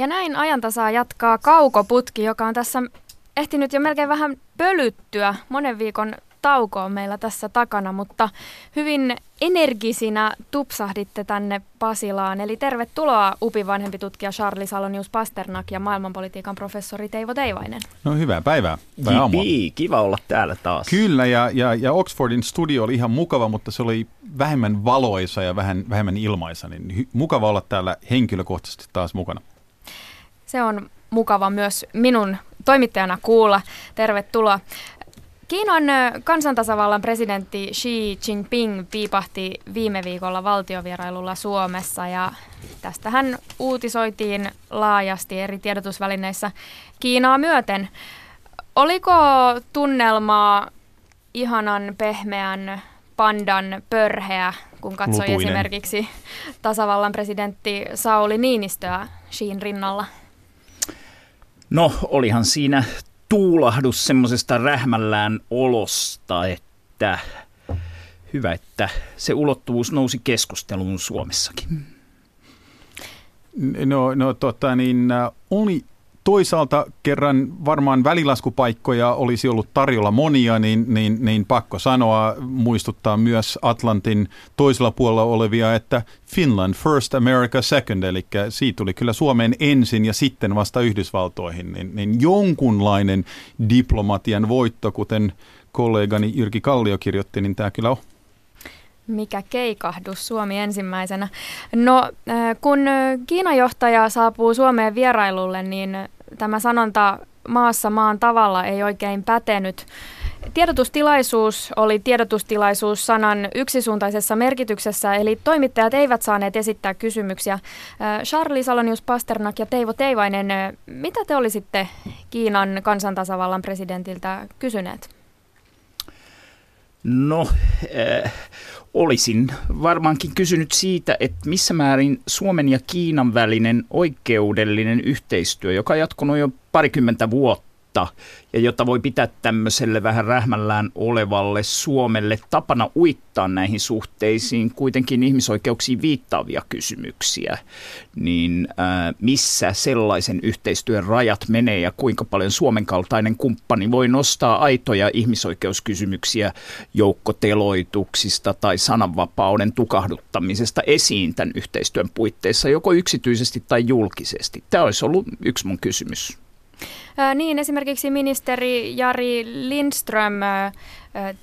Ja näin ajantasaa jatkaa kaukoputki, joka on tässä ehtinyt jo melkein vähän pölyttyä monen viikon tauko on meillä tässä takana, mutta hyvin energisinä tupsahditte tänne Pasilaan. Eli tervetuloa UPin vanhempi tutkija Charlie Salonius Pasternak ja maailmanpolitiikan professori Teivo Teivainen. No hyvää päivää tai aamua. kiva olla täällä taas. Kyllä, ja, ja, ja Oxfordin studio oli ihan mukava, mutta se oli vähemmän valoisa ja vähän, vähemmän ilmaisa, niin hy, mukava olla täällä henkilökohtaisesti taas mukana. Se on mukava myös minun toimittajana kuulla. Tervetuloa. Kiinan kansantasavallan presidentti Xi Jinping piipahti viime viikolla valtiovierailulla Suomessa ja tästähän uutisoitiin laajasti eri tiedotusvälineissä Kiinaa myöten. Oliko tunnelmaa ihanan pehmeän pandan pörheä, kun katsoi Lutuinen. esimerkiksi tasavallan presidentti Sauli Niinistöä Xiin rinnalla? No, olihan siinä tuulahdus semmoisesta rähmällään olosta, että hyvä, että se ulottuvuus nousi keskusteluun Suomessakin. No, no tota niin, äh, oli toisaalta kerran varmaan välilaskupaikkoja olisi ollut tarjolla monia, niin, niin, niin pakko sanoa, muistuttaa myös Atlantin toisella puolella olevia, että Finland first, America second, eli siitä tuli kyllä Suomeen ensin ja sitten vasta Yhdysvaltoihin, niin, niin jonkunlainen diplomatian voitto, kuten kollegani Jyrki Kallio kirjoitti, niin tämä kyllä on. Mikä keikahdus Suomi ensimmäisenä. No, äh, kun Kiinan johtaja saapuu Suomeen vierailulle, niin tämä sanonta maassa maan tavalla ei oikein pätenyt. Tiedotustilaisuus oli tiedotustilaisuus sanan yksisuuntaisessa merkityksessä, eli toimittajat eivät saaneet esittää kysymyksiä. Äh, Charlie Salonius Pasternak ja Teivo Teivainen, mitä te olisitte Kiinan kansantasavallan presidentiltä kysyneet? No, äh, olisin varmaankin kysynyt siitä, että missä määrin Suomen ja Kiinan välinen oikeudellinen yhteistyö, joka on jatkunut jo parikymmentä vuotta, kautta ja jota voi pitää tämmöiselle vähän rähmällään olevalle Suomelle tapana uittaa näihin suhteisiin kuitenkin ihmisoikeuksiin viittaavia kysymyksiä, niin ää, missä sellaisen yhteistyön rajat menee ja kuinka paljon Suomen kaltainen kumppani voi nostaa aitoja ihmisoikeuskysymyksiä joukkoteloituksista tai sananvapauden tukahduttamisesta esiin tämän yhteistyön puitteissa, joko yksityisesti tai julkisesti. Tämä olisi ollut yksi mun kysymys. Niin, esimerkiksi ministeri Jari Lindström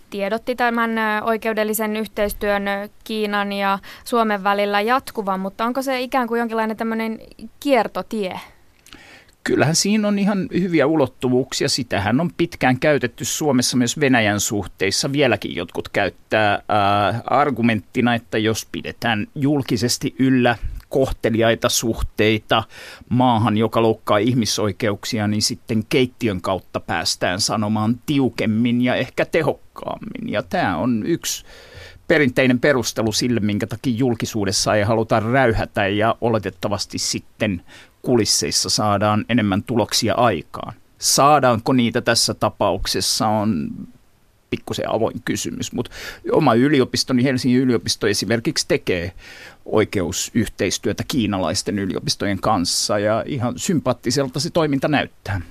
tiedotti tämän oikeudellisen yhteistyön Kiinan ja Suomen välillä jatkuvan, mutta onko se ikään kuin jonkinlainen tämmöinen kiertotie? Kyllähän siinä on ihan hyviä ulottuvuuksia. Sitähän on pitkään käytetty Suomessa myös Venäjän suhteissa. Vieläkin jotkut käyttää argumenttina, että jos pidetään julkisesti yllä kohteliaita suhteita maahan, joka loukkaa ihmisoikeuksia, niin sitten keittiön kautta päästään sanomaan tiukemmin ja ehkä tehokkaammin. Ja tämä on yksi perinteinen perustelu sille, minkä takia julkisuudessa ei haluta räyhätä ja oletettavasti sitten kulisseissa saadaan enemmän tuloksia aikaan. Saadaanko niitä tässä tapauksessa on pikkusen avoin kysymys, mutta oma yliopistoni, Helsingin yliopisto esimerkiksi tekee oikeusyhteistyötä kiinalaisten yliopistojen kanssa ja ihan sympaattiselta se toiminta näyttää.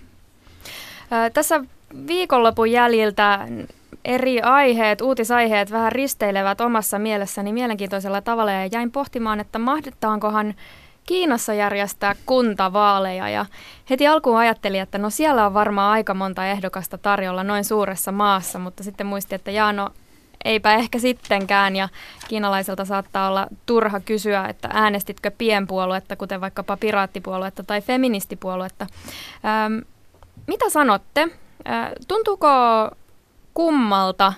Tässä viikonlopun jäljiltä eri aiheet, uutisaiheet vähän risteilevät omassa mielessäni mielenkiintoisella tavalla ja jäin pohtimaan, että mahdetaankohan Kiinassa järjestää kuntavaaleja ja heti alkuun ajattelin, että no siellä on varmaan aika monta ehdokasta tarjolla noin suuressa maassa, mutta sitten muisti, että jaa no eipä ehkä sittenkään ja kiinalaiselta saattaa olla turha kysyä, että äänestitkö pienpuoluetta, kuten vaikkapa piraattipuoluetta tai feministipuoluetta. Ähm, mitä sanotte? Äh, tuntuuko kummalta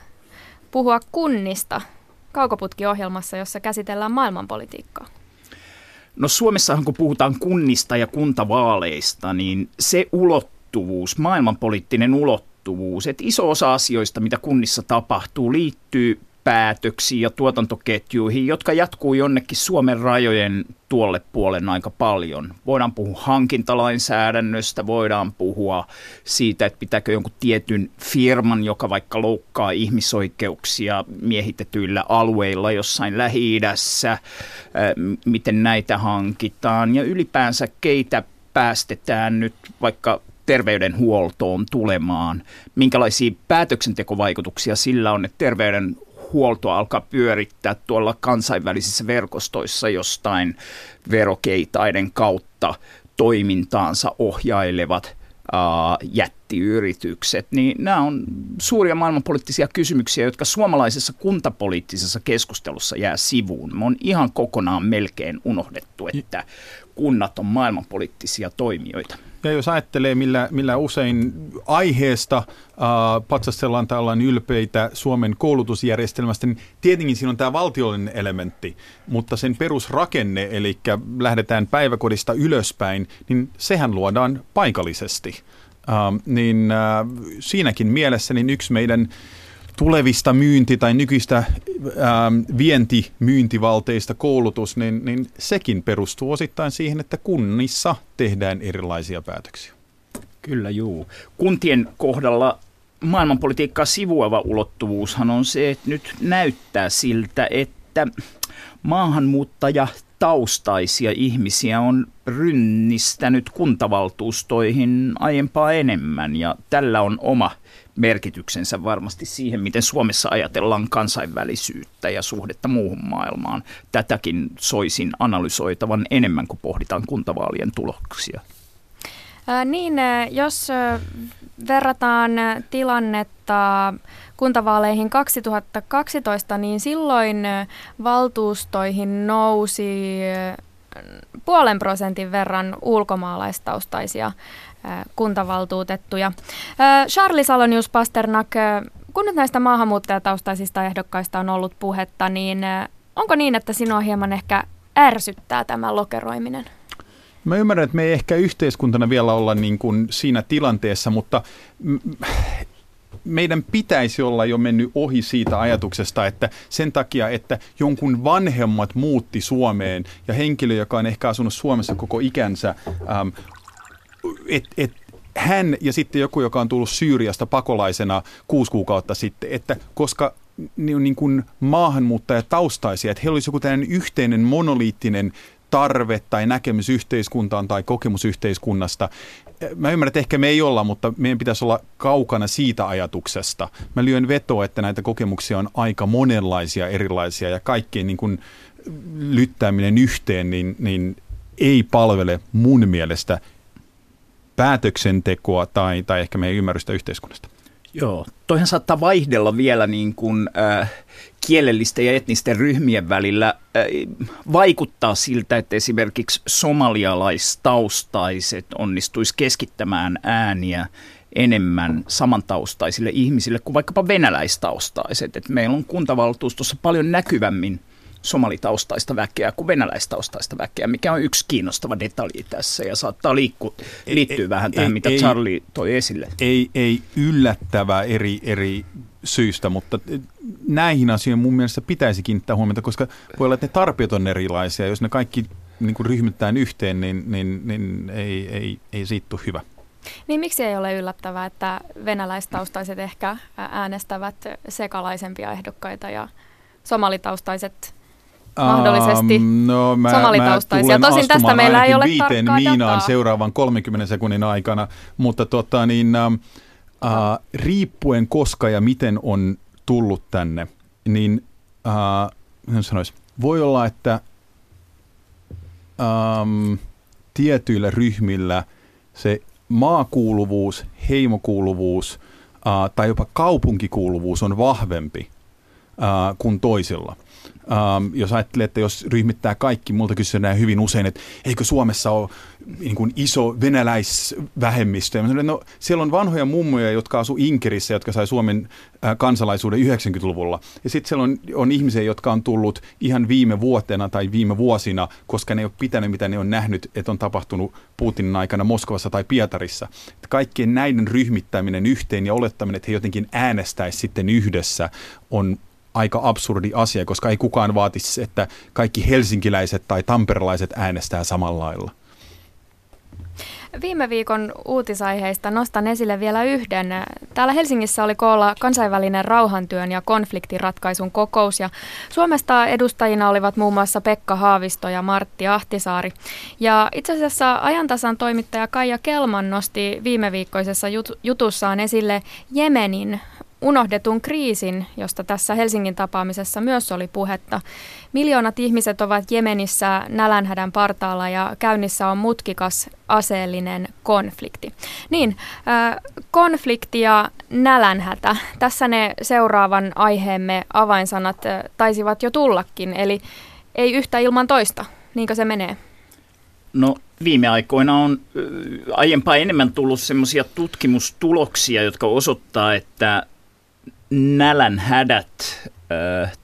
puhua kunnista kaukoputkiohjelmassa, jossa käsitellään maailmanpolitiikkaa? No Suomessahan kun puhutaan kunnista ja kuntavaaleista, niin se ulottuvuus, maailmanpoliittinen ulottuvuus, että iso osa asioista, mitä kunnissa tapahtuu, liittyy päätöksiin ja tuotantoketjuihin, jotka jatkuu jonnekin Suomen rajojen tuolle puolen aika paljon. Voidaan puhua hankintalainsäädännöstä, voidaan puhua siitä, että pitääkö jonkun tietyn firman, joka vaikka loukkaa ihmisoikeuksia miehitetyillä alueilla jossain Lähi-idässä, miten näitä hankitaan ja ylipäänsä keitä päästetään nyt vaikka terveydenhuoltoon tulemaan, minkälaisia päätöksentekovaikutuksia sillä on, että terveydenhuolto alkaa pyörittää tuolla kansainvälisissä verkostoissa jostain verokeitaiden kautta toimintaansa ohjailevat uh, jättiyritykset, niin nämä on suuria maailmanpoliittisia kysymyksiä, jotka suomalaisessa kuntapoliittisessa keskustelussa jää sivuun. Me on ihan kokonaan melkein unohdettu, että kunnat on maailmanpoliittisia toimijoita. Ja jos ajattelee, millä, millä usein aiheesta äh, patsastellaan tai ollaan ylpeitä Suomen koulutusjärjestelmästä, niin tietenkin siinä on tämä valtiollinen elementti, mutta sen perusrakenne, eli lähdetään päiväkodista ylöspäin, niin sehän luodaan paikallisesti. Äh, niin äh, siinäkin mielessä niin yksi meidän tulevista myynti- tai nykyistä ähm, vientimyyntivalteista koulutus, niin, niin sekin perustuu osittain siihen, että kunnissa tehdään erilaisia päätöksiä. Kyllä juu. Kuntien kohdalla maailmanpolitiikkaa sivuava ulottuvuushan on se, että nyt näyttää siltä, että maahanmuuttaja taustaisia ihmisiä on rynnistänyt kuntavaltuustoihin aiempaa enemmän ja tällä on oma merkityksensä varmasti siihen, miten Suomessa ajatellaan kansainvälisyyttä ja suhdetta muuhun maailmaan. Tätäkin soisin analysoitavan enemmän kuin pohditaan kuntavaalien tuloksia. Ää, niin, jos verrataan tilannetta kuntavaaleihin 2012, niin silloin valtuustoihin nousi puolen prosentin verran ulkomaalaistaustaisia kuntavaltuutettuja. Charlie Salonius Pasternak, kun nyt näistä maahanmuuttajataustaisista ehdokkaista on ollut puhetta, niin onko niin, että sinua hieman ehkä ärsyttää tämä lokeroiminen? Mä ymmärrän, että me ei ehkä yhteiskuntana vielä olla niin kuin siinä tilanteessa, mutta meidän pitäisi olla jo mennyt ohi siitä ajatuksesta, että sen takia, että jonkun vanhemmat muutti Suomeen ja henkilö, joka on ehkä asunut Suomessa koko ikänsä, ähm, et, et, hän ja sitten joku, joka on tullut Syyriasta pakolaisena kuusi kuukautta sitten, että koska ne on niin kuin maahanmuuttajataustaisia, että heillä olisi joku tällainen yhteinen monoliittinen tarve tai näkemys yhteiskuntaan tai kokemus yhteiskunnasta. Mä ymmärrän, että ehkä me ei olla, mutta meidän pitäisi olla kaukana siitä ajatuksesta. Mä lyön vetoa, että näitä kokemuksia on aika monenlaisia erilaisia ja kaikkien niin kuin lyttääminen yhteen niin, niin ei palvele mun mielestä päätöksentekoa tai, tai ehkä meidän ymmärrystä yhteiskunnasta. Joo, toihan saattaa vaihdella vielä niin kuin, äh, kielellisten ja etnisten ryhmien välillä. Äh, vaikuttaa siltä, että esimerkiksi somalialaistaustaiset onnistuisi keskittämään ääniä enemmän samantaustaisille ihmisille kuin vaikkapa venäläistaustaiset. Et meillä on kuntavaltuustossa paljon näkyvämmin somalitaustaista väkeä kuin venäläistaustaista väkeä, mikä on yksi kiinnostava detalji tässä ja saattaa liikku, liittyä ei, vähän tähän, ei, mitä ei, Charlie toi esille. Ei, ei yllättävää eri, eri syistä, mutta näihin asioihin mun mielestä pitäisi kiinnittää huomiota, koska voi olla, että ne tarpeet on erilaisia. Jos ne kaikki niin kuin ryhmittään yhteen, niin, niin, niin ei, ei, ei siitä tule hyvä. Niin miksi ei ole yllättävää, että venäläistaustaiset ehkä äänestävät sekalaisempia ehdokkaita ja somalitaustaiset mahdollisesti um, no, mä, somalitaustaisia. Mä Tosin tästä meillä ei ole viiteen miinaan dataa. seuraavan 30 sekunnin aikana, mutta tota, niin, uh, uh, riippuen koska ja miten on tullut tänne, niin uh, sanois, voi olla, että um, tietyillä ryhmillä se maakuuluvuus, heimokuuluvuus uh, tai jopa kaupunkikuuluvuus on vahvempi uh, kuin toisilla – Um, jos ajattelee, että jos ryhmittää kaikki, multa kysytään hyvin usein, että eikö Suomessa ole niin kuin iso venäläisvähemmistö. Sanoin, no, siellä on vanhoja mummoja, jotka asu Inkerissä, jotka sai Suomen äh, kansalaisuuden 90-luvulla. Ja sitten siellä on, on ihmisiä, jotka on tullut ihan viime vuotena tai viime vuosina, koska ne ei ole pitänyt, mitä ne on nähnyt, että on tapahtunut Putinin aikana Moskovassa tai Pietarissa. Että kaikkien näiden ryhmittäminen yhteen ja olettaminen, että he jotenkin äänestäisi sitten yhdessä, on aika absurdi asia, koska ei kukaan vaatisi, että kaikki helsinkiläiset tai tamperelaiset äänestää samalla lailla. viime viikon uutisaiheista nostan esille vielä yhden. Täällä Helsingissä oli koolla kansainvälinen rauhantyön ja konfliktiratkaisun kokous ja Suomesta edustajina olivat muun muassa Pekka Haavisto ja Martti Ahtisaari. Ja itse asiassa ajantasan toimittaja Kaija Kelman nosti viime viikkoisessa jutussaan esille Jemenin unohdetun kriisin, josta tässä Helsingin tapaamisessa myös oli puhetta. Miljoonat ihmiset ovat Jemenissä nälänhädän partaalla ja käynnissä on mutkikas aseellinen konflikti. Niin, äh, konflikti ja nälänhätä. Tässä ne seuraavan aiheemme avainsanat äh, taisivat jo tullakin, eli ei yhtä ilman toista. Niinkö se menee? No viime aikoina on aiempaa enemmän tullut semmoisia tutkimustuloksia, jotka osoittaa, että nälän hädät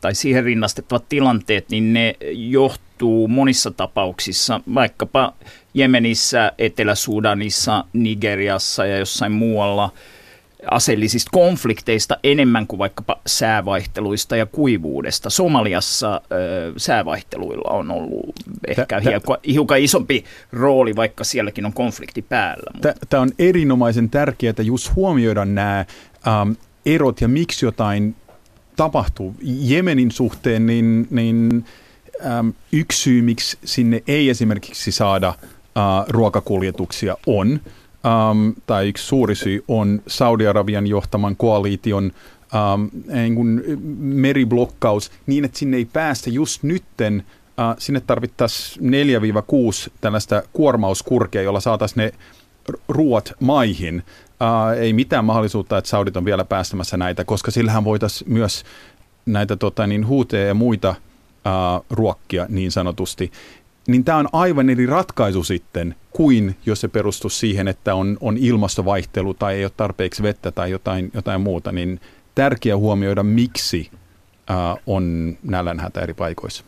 tai siihen rinnastettavat tilanteet, niin ne johtuu monissa tapauksissa, vaikkapa Jemenissä, Etelä-Sudanissa, Nigeriassa ja jossain muualla aseellisista konflikteista enemmän kuin vaikkapa säävaihteluista ja kuivuudesta. Somaliassa ö, säävaihteluilla on ollut ehkä hiukan, hiukan isompi rooli, vaikka sielläkin on konflikti päällä. Tämä on erinomaisen tärkeää just huomioida nämä ähm, erot ja miksi jotain tapahtuu. Jemenin suhteen niin, niin äm, yksi syy, miksi sinne ei esimerkiksi saada ä, ruokakuljetuksia on, äm, tai yksi suuri syy on Saudi-Arabian johtaman koalition äm, niin kuin meriblokkaus niin, että sinne ei päästä just nytten Uh, sinne tarvittaisiin 4-6 tällaista kuormauskurkea, jolla saataisiin ne ruoat maihin. Uh, ei mitään mahdollisuutta, että Saudit on vielä päästämässä näitä, koska sillähän voitaisiin myös näitä tota, niin huuteja ja muita uh, ruokkia niin sanotusti. Niin tämä on aivan eri ratkaisu sitten kuin jos se perustuu siihen, että on, on ilmastovaihtelu tai ei ole tarpeeksi vettä tai jotain, jotain muuta. Niin tärkeää huomioida, miksi uh, on nälänhätä eri paikoissa.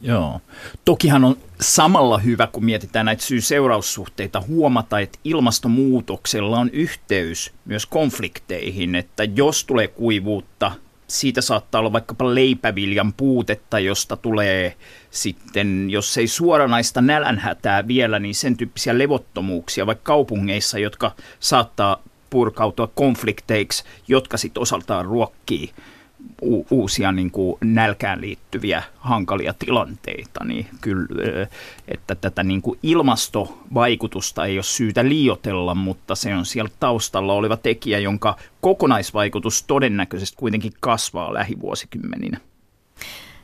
Joo. Tokihan on samalla hyvä, kun mietitään näitä syy-seuraussuhteita, huomata, että ilmastonmuutoksella on yhteys myös konflikteihin, että jos tulee kuivuutta, siitä saattaa olla vaikkapa leipäviljan puutetta, josta tulee sitten, jos ei suoranaista nälänhätää vielä, niin sen tyyppisiä levottomuuksia, vaikka kaupungeissa, jotka saattaa purkautua konflikteiksi, jotka sitten osaltaan ruokkii u- uusia niin kuin nälkään liittyviä hankalia tilanteita, niin kyllä, että tätä niin kuin ilmastovaikutusta ei ole syytä liotella, mutta se on siellä taustalla oleva tekijä, jonka kokonaisvaikutus todennäköisesti kuitenkin kasvaa lähivuosikymmeninä.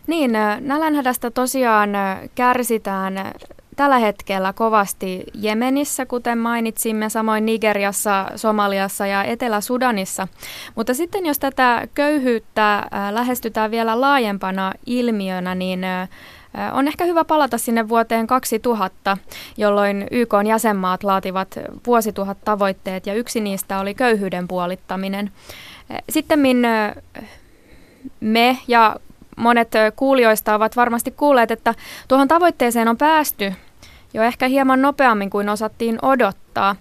Niin, nälänhädästä tosiaan kärsitään tällä hetkellä kovasti Jemenissä, kuten mainitsimme, samoin Nigeriassa, Somaliassa ja Etelä-Sudanissa. Mutta sitten jos tätä köyhyyttä lähestytään vielä laajempana ilmiönä, niin on ehkä hyvä palata sinne vuoteen 2000, jolloin YK jäsenmaat laativat vuosituhat tavoitteet ja yksi niistä oli köyhyyden puolittaminen. Sitten me ja monet kuulijoista ovat varmasti kuulleet, että tuohon tavoitteeseen on päästy jo ehkä hieman nopeammin kuin osattiin odottaa.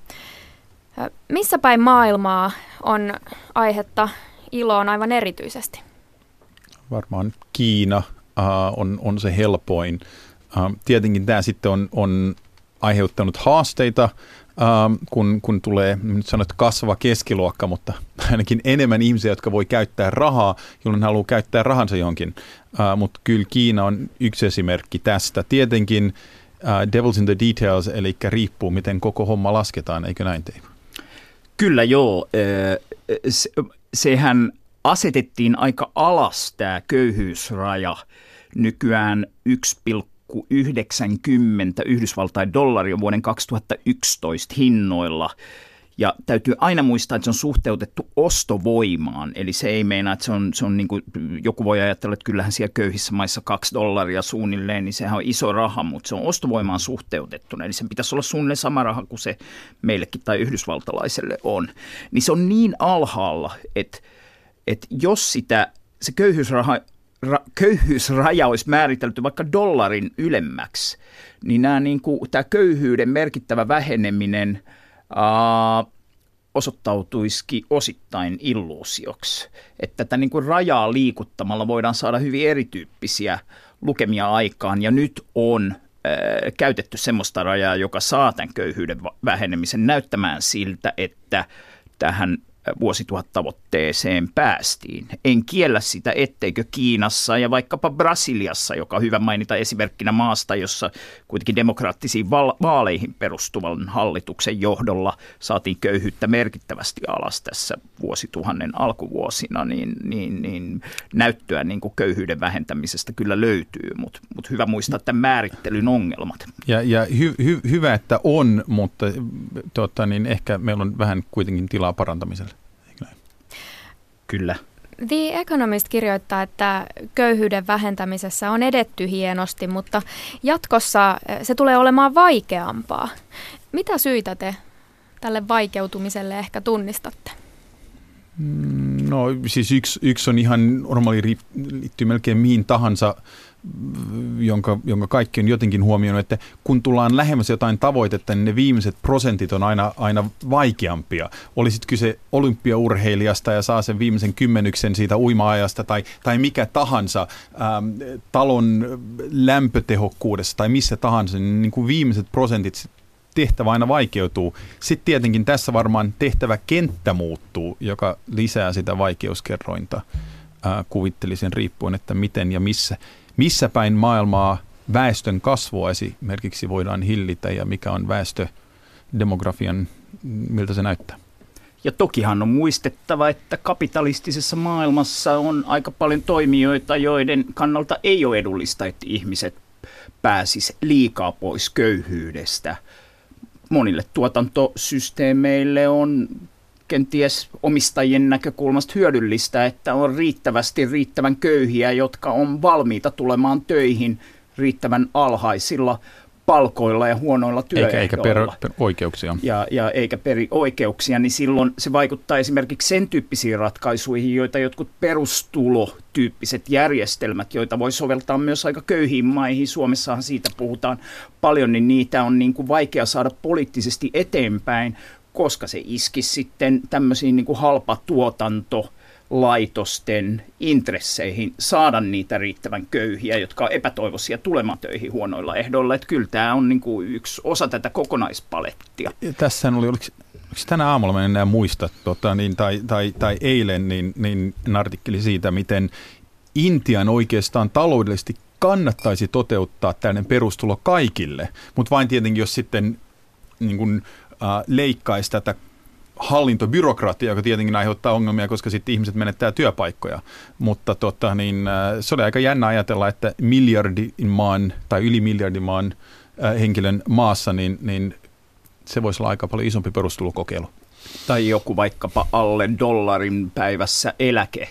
Missä päin maailmaa on aihetta iloon aivan erityisesti? Varmaan Kiina uh, on, on se helpoin. Uh, tietenkin tämä sitten on, on aiheuttanut haasteita, kun, kun tulee, nyt sanot kasvava keskiluokka, mutta ainakin enemmän ihmisiä, jotka voi käyttää rahaa, jolloin haluaa käyttää rahansa jonkin. Uh, mutta kyllä Kiina on yksi esimerkki tästä. Tietenkin uh, devil's in the details, eli riippuu, miten koko homma lasketaan, eikö näin tee? Kyllä joo. Se, sehän asetettiin aika alas tämä köyhyysraja. Nykyään 1,90 Yhdysvaltain dollaria vuoden 2011 hinnoilla – ja täytyy aina muistaa, että se on suhteutettu ostovoimaan, eli se ei meinaa, että se on, se on niin kuin, joku voi ajatella, että kyllähän siellä köyhissä maissa kaksi dollaria suunnilleen, niin sehän on iso raha, mutta se on ostovoimaan suhteutettu, eli sen pitäisi olla suunnilleen sama raha kuin se meillekin tai yhdysvaltalaiselle on. Niin se on niin alhaalla, että, että jos sitä, se köyhyysraha, ra, köyhyysraja olisi määritelty vaikka dollarin ylemmäksi, niin nämä, niin kuin, tämä köyhyyden merkittävä väheneminen – osoittautuisikin osittain illuusioksi. Että tätä niin kuin rajaa liikuttamalla voidaan saada hyvin erityyppisiä lukemia aikaan, ja nyt on käytetty semmoista rajaa, joka saa tämän köyhyyden vähenemisen näyttämään siltä, että tähän vuosituhattavoitteeseen päästiin. En kiellä sitä, etteikö Kiinassa ja vaikkapa Brasiliassa, joka on hyvä mainita esimerkkinä maasta, jossa kuitenkin demokraattisiin vaaleihin perustuvan hallituksen johdolla saatiin köyhyyttä merkittävästi alas tässä vuosituhannen alkuvuosina, niin, niin, niin näyttöä niin kuin köyhyyden vähentämisestä kyllä löytyy, mutta mut hyvä muistaa tämän määrittelyn ongelmat. Ja, ja hy, hy, hyvä, että on, mutta tota, niin ehkä meillä on vähän kuitenkin tilaa parantamiselle. Kyllä. The Economist kirjoittaa, että köyhyyden vähentämisessä on edetty hienosti, mutta jatkossa eh, se tulee olemaan vaikeampaa. Mitä syitä te tälle vaikeutumiselle ehkä tunnistatte? Mm, no siis yksi, yksi on ihan normaali, liittyy melkein mihin tahansa jonka, jonka kaikki on jotenkin huomioinut, että kun tullaan lähemmäs jotain tavoitetta, niin ne viimeiset prosentit on aina, aina vaikeampia. Olisit kyse olympiaurheilijasta ja saa sen viimeisen kymmenyksen siitä uima-ajasta tai, tai mikä tahansa ähm, talon lämpötehokkuudessa tai missä tahansa, niin, niin kuin viimeiset prosentit tehtävä aina vaikeutuu. Sitten tietenkin tässä varmaan tehtävä kenttä muuttuu, joka lisää sitä vaikeuskerrointa. Äh, kuvittelisin riippuen, että miten ja missä missä päin maailmaa väestön kasvua esimerkiksi voidaan hillitä ja mikä on väestödemografian, miltä se näyttää? Ja tokihan on muistettava, että kapitalistisessa maailmassa on aika paljon toimijoita, joiden kannalta ei ole edullista, että ihmiset pääsis liikaa pois köyhyydestä. Monille tuotantosysteemeille on kenties omistajien näkökulmasta hyödyllistä, että on riittävästi riittävän köyhiä, jotka on valmiita tulemaan töihin riittävän alhaisilla palkoilla ja huonoilla työehdoilla. Eikä, eikä per, per oikeuksia. Ja, ja eikä peri oikeuksia, niin silloin se vaikuttaa esimerkiksi sen tyyppisiin ratkaisuihin, joita jotkut perustulotyyppiset järjestelmät, joita voi soveltaa myös aika köyhiin maihin, Suomessahan siitä puhutaan paljon, niin niitä on niin kuin vaikea saada poliittisesti eteenpäin, koska se iski sitten tämmöisiin niin kuin halpatuotanto laitosten intresseihin saada niitä riittävän köyhiä, jotka on epätoivoisia tulemaan töihin huonoilla ehdoilla. Että kyllä tämä on niin kuin yksi osa tätä kokonaispalettia. Tässä oli, oliko, oliko tänä aamulla, en enää muista, tota, niin, tai, tai, tai eilen, niin, niin artikkeli siitä, miten Intian oikeastaan taloudellisesti kannattaisi toteuttaa tällainen perustulo kaikille, mutta vain tietenkin, jos sitten niin kuin, leikkaisi tätä hallintobyrokratia, joka tietenkin aiheuttaa ongelmia, koska sitten ihmiset menettää työpaikkoja. Mutta tota, niin, äh, se oli aika jännä ajatella, että miljardin maan tai yli miljardin maan äh, henkilön maassa, niin, niin se voisi olla aika paljon isompi perustulokokeilu. Tai joku vaikkapa alle dollarin päivässä eläke.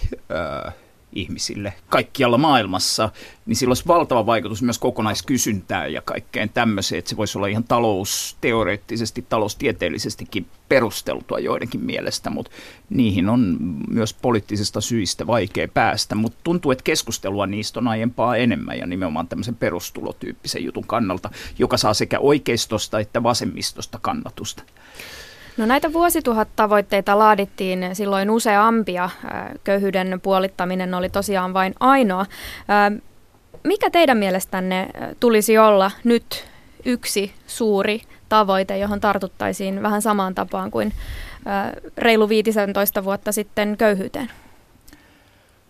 Äh ihmisille kaikkialla maailmassa, niin sillä olisi valtava vaikutus myös kokonaiskysyntään ja kaikkeen tämmöiseen, että se voisi olla ihan talousteoreettisesti, taloustieteellisestikin perusteltua joidenkin mielestä, mutta niihin on myös poliittisista syistä vaikea päästä, mutta tuntuu, että keskustelua niistä on aiempaa enemmän ja nimenomaan tämmöisen perustulotyyppisen jutun kannalta, joka saa sekä oikeistosta että vasemmistosta kannatusta. No näitä vuosituhattavoitteita laadittiin silloin useampia. Köyhyyden puolittaminen oli tosiaan vain ainoa. Mikä teidän mielestänne tulisi olla nyt yksi suuri tavoite, johon tartuttaisiin vähän samaan tapaan kuin reilu 15 vuotta sitten köyhyyteen?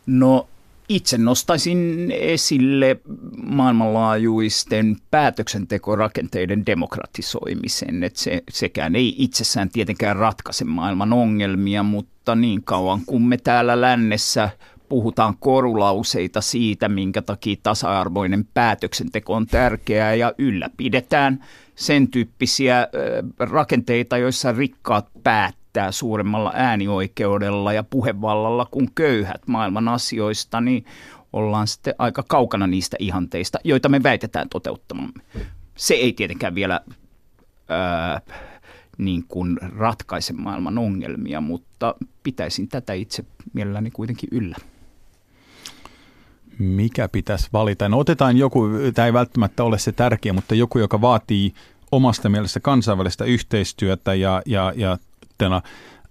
No itse nostaisin esille maailmanlaajuisten päätöksentekorakenteiden demokratisoimisen, että se, sekään ei itsessään tietenkään ratkaise maailman ongelmia, mutta niin kauan kuin me täällä lännessä puhutaan korulauseita siitä, minkä takia tasa-arvoinen päätöksenteko on tärkeää ja ylläpidetään sen tyyppisiä rakenteita, joissa rikkaat päät päättää suuremmalla äänioikeudella ja puhevallalla kuin köyhät maailman asioista, niin ollaan sitten aika kaukana niistä ihanteista, joita me väitetään toteuttamamme. Se ei tietenkään vielä ää, niin kuin ratkaise maailman ongelmia, mutta pitäisin tätä itse mielelläni kuitenkin yllä. Mikä pitäisi valita? No otetaan joku, tämä ei välttämättä ole se tärkeä, mutta joku, joka vaatii omasta mielestä kansainvälistä yhteistyötä ja, ja, ja tavoitteena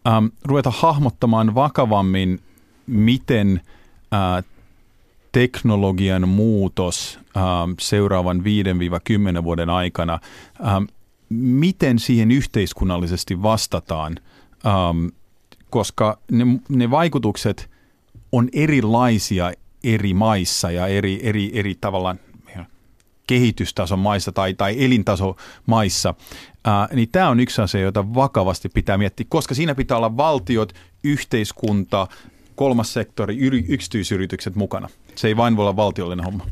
ähm, ruveta hahmottamaan vakavammin, miten äh, teknologian muutos ähm, seuraavan 5-10 vuoden aikana, ähm, miten siihen yhteiskunnallisesti vastataan, ähm, koska ne, ne vaikutukset on erilaisia eri maissa ja eri, eri, eri tavallaan kehitystason maissa tai, tai elintaso maissa, ää, niin tämä on yksi asia, jota vakavasti pitää miettiä, koska siinä pitää olla valtiot, yhteiskunta, kolmas sektori, yri, yksityisyritykset mukana. Se ei vain voi olla valtiollinen homma.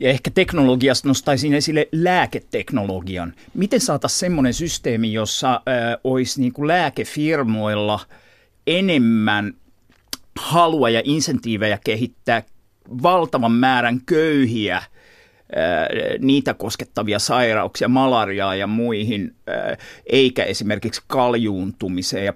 Ja ehkä teknologiasta nostaisin esille lääketeknologian. Miten saataisiin semmoinen systeemi, jossa äh, olisi niin kuin lääkefirmoilla enemmän halua ja insentiivejä kehittää valtavan määrän köyhiä – niitä koskettavia sairauksia, malariaa ja muihin, eikä esimerkiksi kaljuuntumiseen ja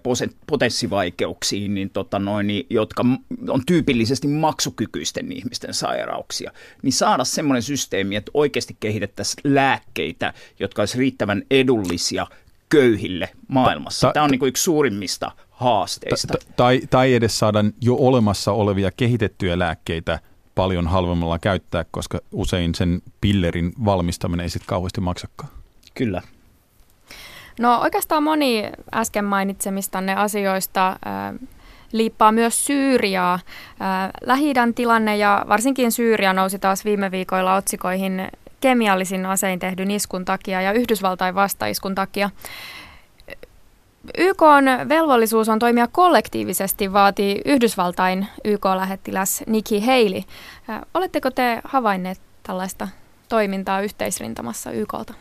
potenssivaikeuksiin, niin tota noin, niin, jotka on tyypillisesti maksukykyisten ihmisten sairauksia, niin saada semmoinen systeemi, että oikeasti kehitettäisiin lääkkeitä, jotka olisivat riittävän edullisia köyhille maailmassa. Tämä on niin kuin yksi suurimmista haasteista. Ta, tai, tai edes saada jo olemassa olevia kehitettyjä lääkkeitä – paljon halvemmalla käyttää, koska usein sen pillerin valmistaminen ei sitten kauheasti maksakaan. Kyllä. No oikeastaan moni äsken mainitsemistanne asioista äh, liippaa myös Syyriaa. Äh, lähi tilanne ja varsinkin Syyria nousi taas viime viikoilla otsikoihin kemiallisin asein tehdyn iskun takia ja Yhdysvaltain vastaiskun takia. YK on velvollisuus on toimia kollektiivisesti, vaatii Yhdysvaltain YK-lähettiläs Nikki Haley. Oletteko te havainneet tällaista toimintaa yhteisrintamassa YKlta?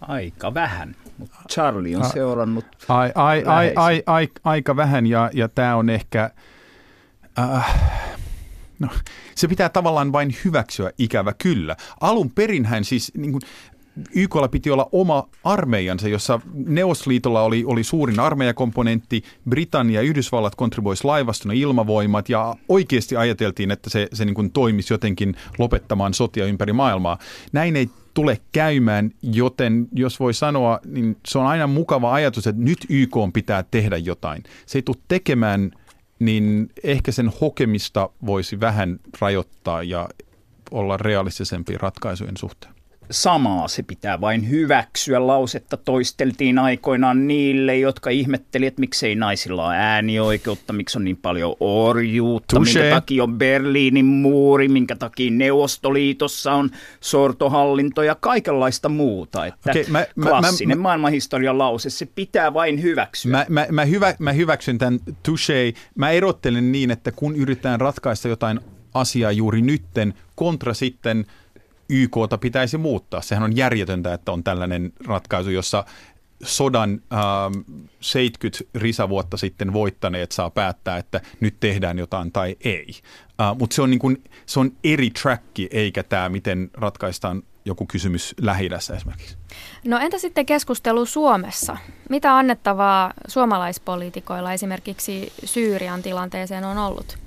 Aika vähän, mutta Charlie on seurannut ai, ai, ai, ai, ai, Aika vähän ja, ja tämä on ehkä... Äh, No, se pitää tavallaan vain hyväksyä, ikävä kyllä. Alun perinhän siis niin kuin, YKlla piti olla oma armeijansa, jossa Neuvostoliitolla oli, oli suurin armeijakomponentti, Britannia ja Yhdysvallat kontribuoisi laivaston ilmavoimat ja oikeasti ajateltiin, että se, se niin kuin toimisi jotenkin lopettamaan sotia ympäri maailmaa. Näin ei tule käymään, joten jos voi sanoa, niin se on aina mukava ajatus, että nyt YK pitää tehdä jotain. Se ei tule tekemään, niin ehkä sen hokemista voisi vähän rajoittaa ja olla realistisempi ratkaisujen suhteen samaa se pitää vain hyväksyä. Lausetta toisteltiin aikoinaan niille, jotka ihmetteli, että miksei naisilla ole äänioikeutta, miksi on niin paljon orjuutta, Touché. minkä takia on Berliinin muuri, minkä takia Neuvostoliitossa on sortohallinto ja kaikenlaista muuta. Että okay, mä, klassinen mä, maailmanhistorian lause, se pitää vain hyväksyä. Mä, mä, mä, hyvä, mä hyväksyn tämän touché. Mä erottelen niin, että kun yritetään ratkaista jotain asiaa juuri nytten, kontra sitten – YKta pitäisi muuttaa. Sehän on järjetöntä, että on tällainen ratkaisu, jossa sodan äh, 70 risavuotta sitten voittaneet saa päättää, että nyt tehdään jotain tai ei. Äh, Mutta se, on niin se on eri tracki, eikä tämä, miten ratkaistaan joku kysymys lähi esimerkiksi. No entä sitten keskustelu Suomessa? Mitä annettavaa suomalaispoliitikoilla esimerkiksi Syyrian tilanteeseen on ollut?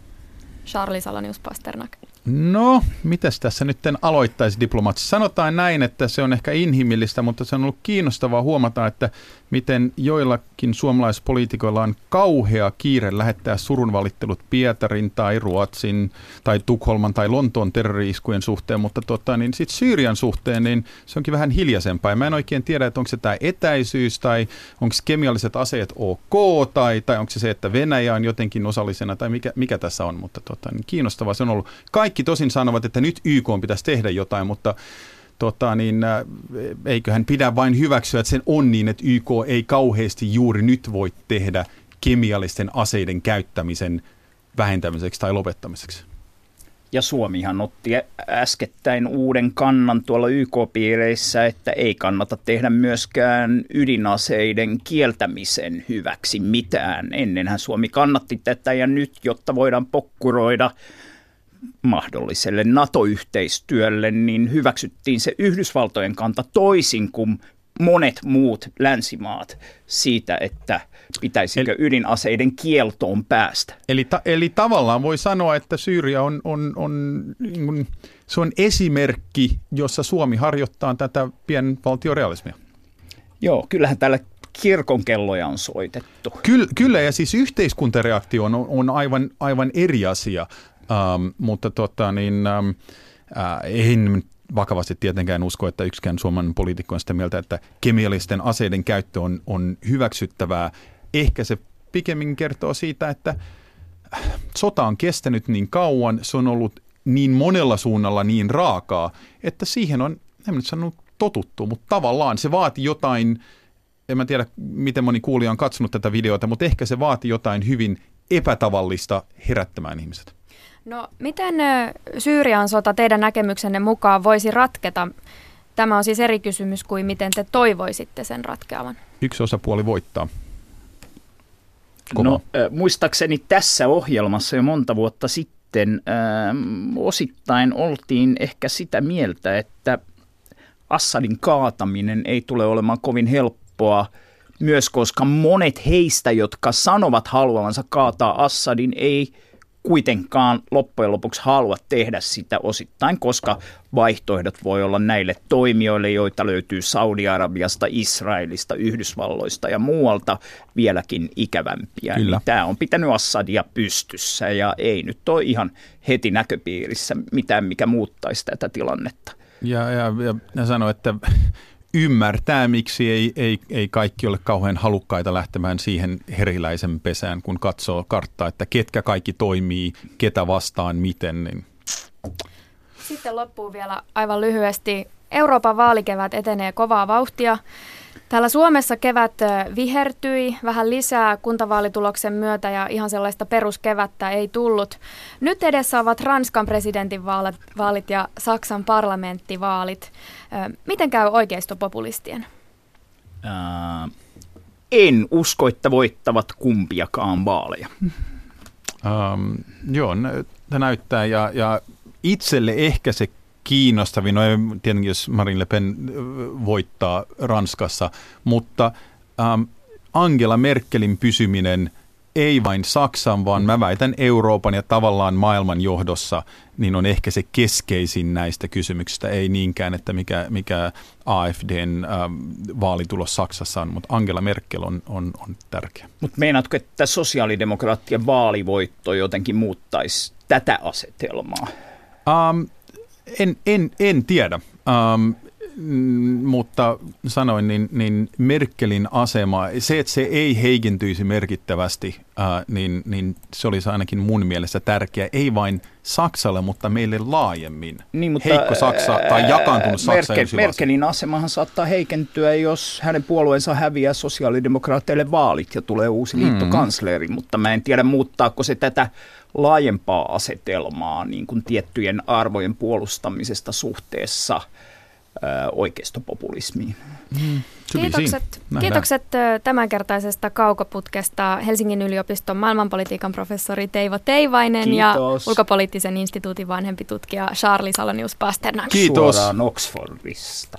Charlie Salonius Pasternak. No, mitäs tässä nyt aloittaisi diplomaattisesti? Sanotaan näin, että se on ehkä inhimillistä, mutta se on ollut kiinnostavaa huomata, että miten joillakin suomalaispoliitikoilla on kauhea kiire lähettää surunvalittelut Pietarin tai Ruotsin tai Tukholman tai Lontoon terroriiskujen suhteen, mutta tota, niin sitten Syyrian suhteen niin se onkin vähän hiljaisempaa. Ja mä en oikein tiedä, että onko se tämä etäisyys tai onko kemialliset aseet ok tai, tai onko se se, että Venäjä on jotenkin osallisena tai mikä, mikä tässä on, mutta tota, niin kiinnostavaa se on ollut. Kaikki tosin sanovat, että nyt YK pitäisi tehdä jotain, mutta tota, niin, äh, eiköhän pidä vain hyväksyä, että sen on niin, että YK ei kauheasti juuri nyt voi tehdä kemiallisten aseiden käyttämisen vähentämiseksi tai lopettamiseksi. Ja Suomihan otti äskettäin uuden kannan tuolla YK-piireissä, että ei kannata tehdä myöskään ydinaseiden kieltämisen hyväksi mitään. Ennenhän Suomi kannatti tätä ja nyt, jotta voidaan pokkuroida mahdolliselle NATO-yhteistyölle, niin hyväksyttiin se Yhdysvaltojen kanta toisin kuin monet muut länsimaat siitä, että pitäisikö eli, ydinaseiden kieltoon päästä. Eli, ta, eli tavallaan voi sanoa, että Syyria on, on, on, niin se on esimerkki, jossa Suomi harjoittaa tätä pienvaltiorealismia. Joo, kyllähän täällä kirkon kelloja on soitettu. Kyllä, kyllä ja siis yhteiskuntareaktio on, on aivan, aivan eri asia ähm, mutta tota, niin, ähm, äh, en vakavasti tietenkään usko, että yksikään suomalainen poliitikko on sitä mieltä, että kemiallisten aseiden käyttö on, on hyväksyttävää. Ehkä se pikemmin kertoo siitä, että sota on kestänyt niin kauan, se on ollut niin monella suunnalla niin raakaa, että siihen on, en nyt sanonut totuttu, mutta tavallaan se vaati jotain, en mä tiedä miten moni kuulija on katsonut tätä videota, mutta ehkä se vaati jotain hyvin epätavallista herättämään ihmiset. No miten Syyrian sota teidän näkemyksenne mukaan voisi ratketa? Tämä on siis eri kysymys kuin miten te toivoisitte sen ratkeavan. Yksi osapuoli voittaa. Kova. No muistaakseni tässä ohjelmassa jo monta vuotta sitten äh, osittain oltiin ehkä sitä mieltä, että Assadin kaataminen ei tule olemaan kovin helppoa myös koska monet heistä, jotka sanovat haluavansa kaataa Assadin, ei kuitenkaan loppujen lopuksi halua tehdä sitä osittain, koska vaihtoehdot voi olla näille toimijoille, joita löytyy Saudi-Arabiasta, Israelista, Yhdysvalloista ja muualta vieläkin ikävämpiä. Kyllä. Niin tämä on pitänyt Assadia pystyssä ja ei nyt ole ihan heti näköpiirissä mitään, mikä muuttaisi tätä tilannetta. Ja, ja, ja, ja sano, että ymmärtää, miksi ei, ei, ei kaikki ole kauhean halukkaita lähtemään siihen heriläisen pesään, kun katsoo karttaa, että ketkä kaikki toimii, ketä vastaan, miten. Niin. Sitten loppuu vielä aivan lyhyesti. Euroopan vaalikevät etenee kovaa vauhtia. Täällä Suomessa kevät vihertyi vähän lisää kuntavaalituloksen myötä ja ihan sellaista peruskevättä ei tullut. Nyt edessä ovat Ranskan presidentinvaalit ja Saksan parlamenttivaalit. Miten käy oikeistopopulistien? Äh, en usko, että voittavat kumpiakaan vaaleja. Ähm, joo, tämä näyttää ja, ja itselle ehkä se kiinnostavin, no ei tietenkin jos Marine Le Pen voittaa Ranskassa, mutta ähm, Angela Merkelin pysyminen ei vain Saksan, vaan mä väitän Euroopan ja tavallaan maailman johdossa, niin on ehkä se keskeisin näistä kysymyksistä, ei niinkään, että mikä, mikä AFDn ähm, vaalitulos Saksassa on, mutta Angela Merkel on, on, on tärkeä. Mutta meinaatko, että sosiaalidemokraattien vaalivoitto jotenkin muuttaisi tätä asetelmaa? Um, en, en, en tiedä, um, mutta sanoin, niin, niin Merkelin asema, se, että se ei heikentyisi merkittävästi, uh, niin, niin se olisi ainakin mun mielestä tärkeä, ei vain Saksalle, mutta meille laajemmin. Niin, mutta, Heikko Saksa tai jakaantunut Saksa. Merkel, Merkelin asemahan saattaa heikentyä, jos hänen puolueensa häviää sosiaalidemokraateille vaalit ja tulee uusi liittokansleri, mm. mutta mä en tiedä muuttaako se tätä laajempaa asetelmaa niin kuin tiettyjen arvojen puolustamisesta suhteessa oikeistopopulismiin. Mm. Kiitokset, kiitokset tämänkertaisesta kaukoputkesta Helsingin yliopiston maailmanpolitiikan professori Teivo Teivainen Kiitos. ja ulkopoliittisen instituutin vanhempi tutkija Charlie Salonius Pasternak. Kiitos. Suoraan Oxfordista.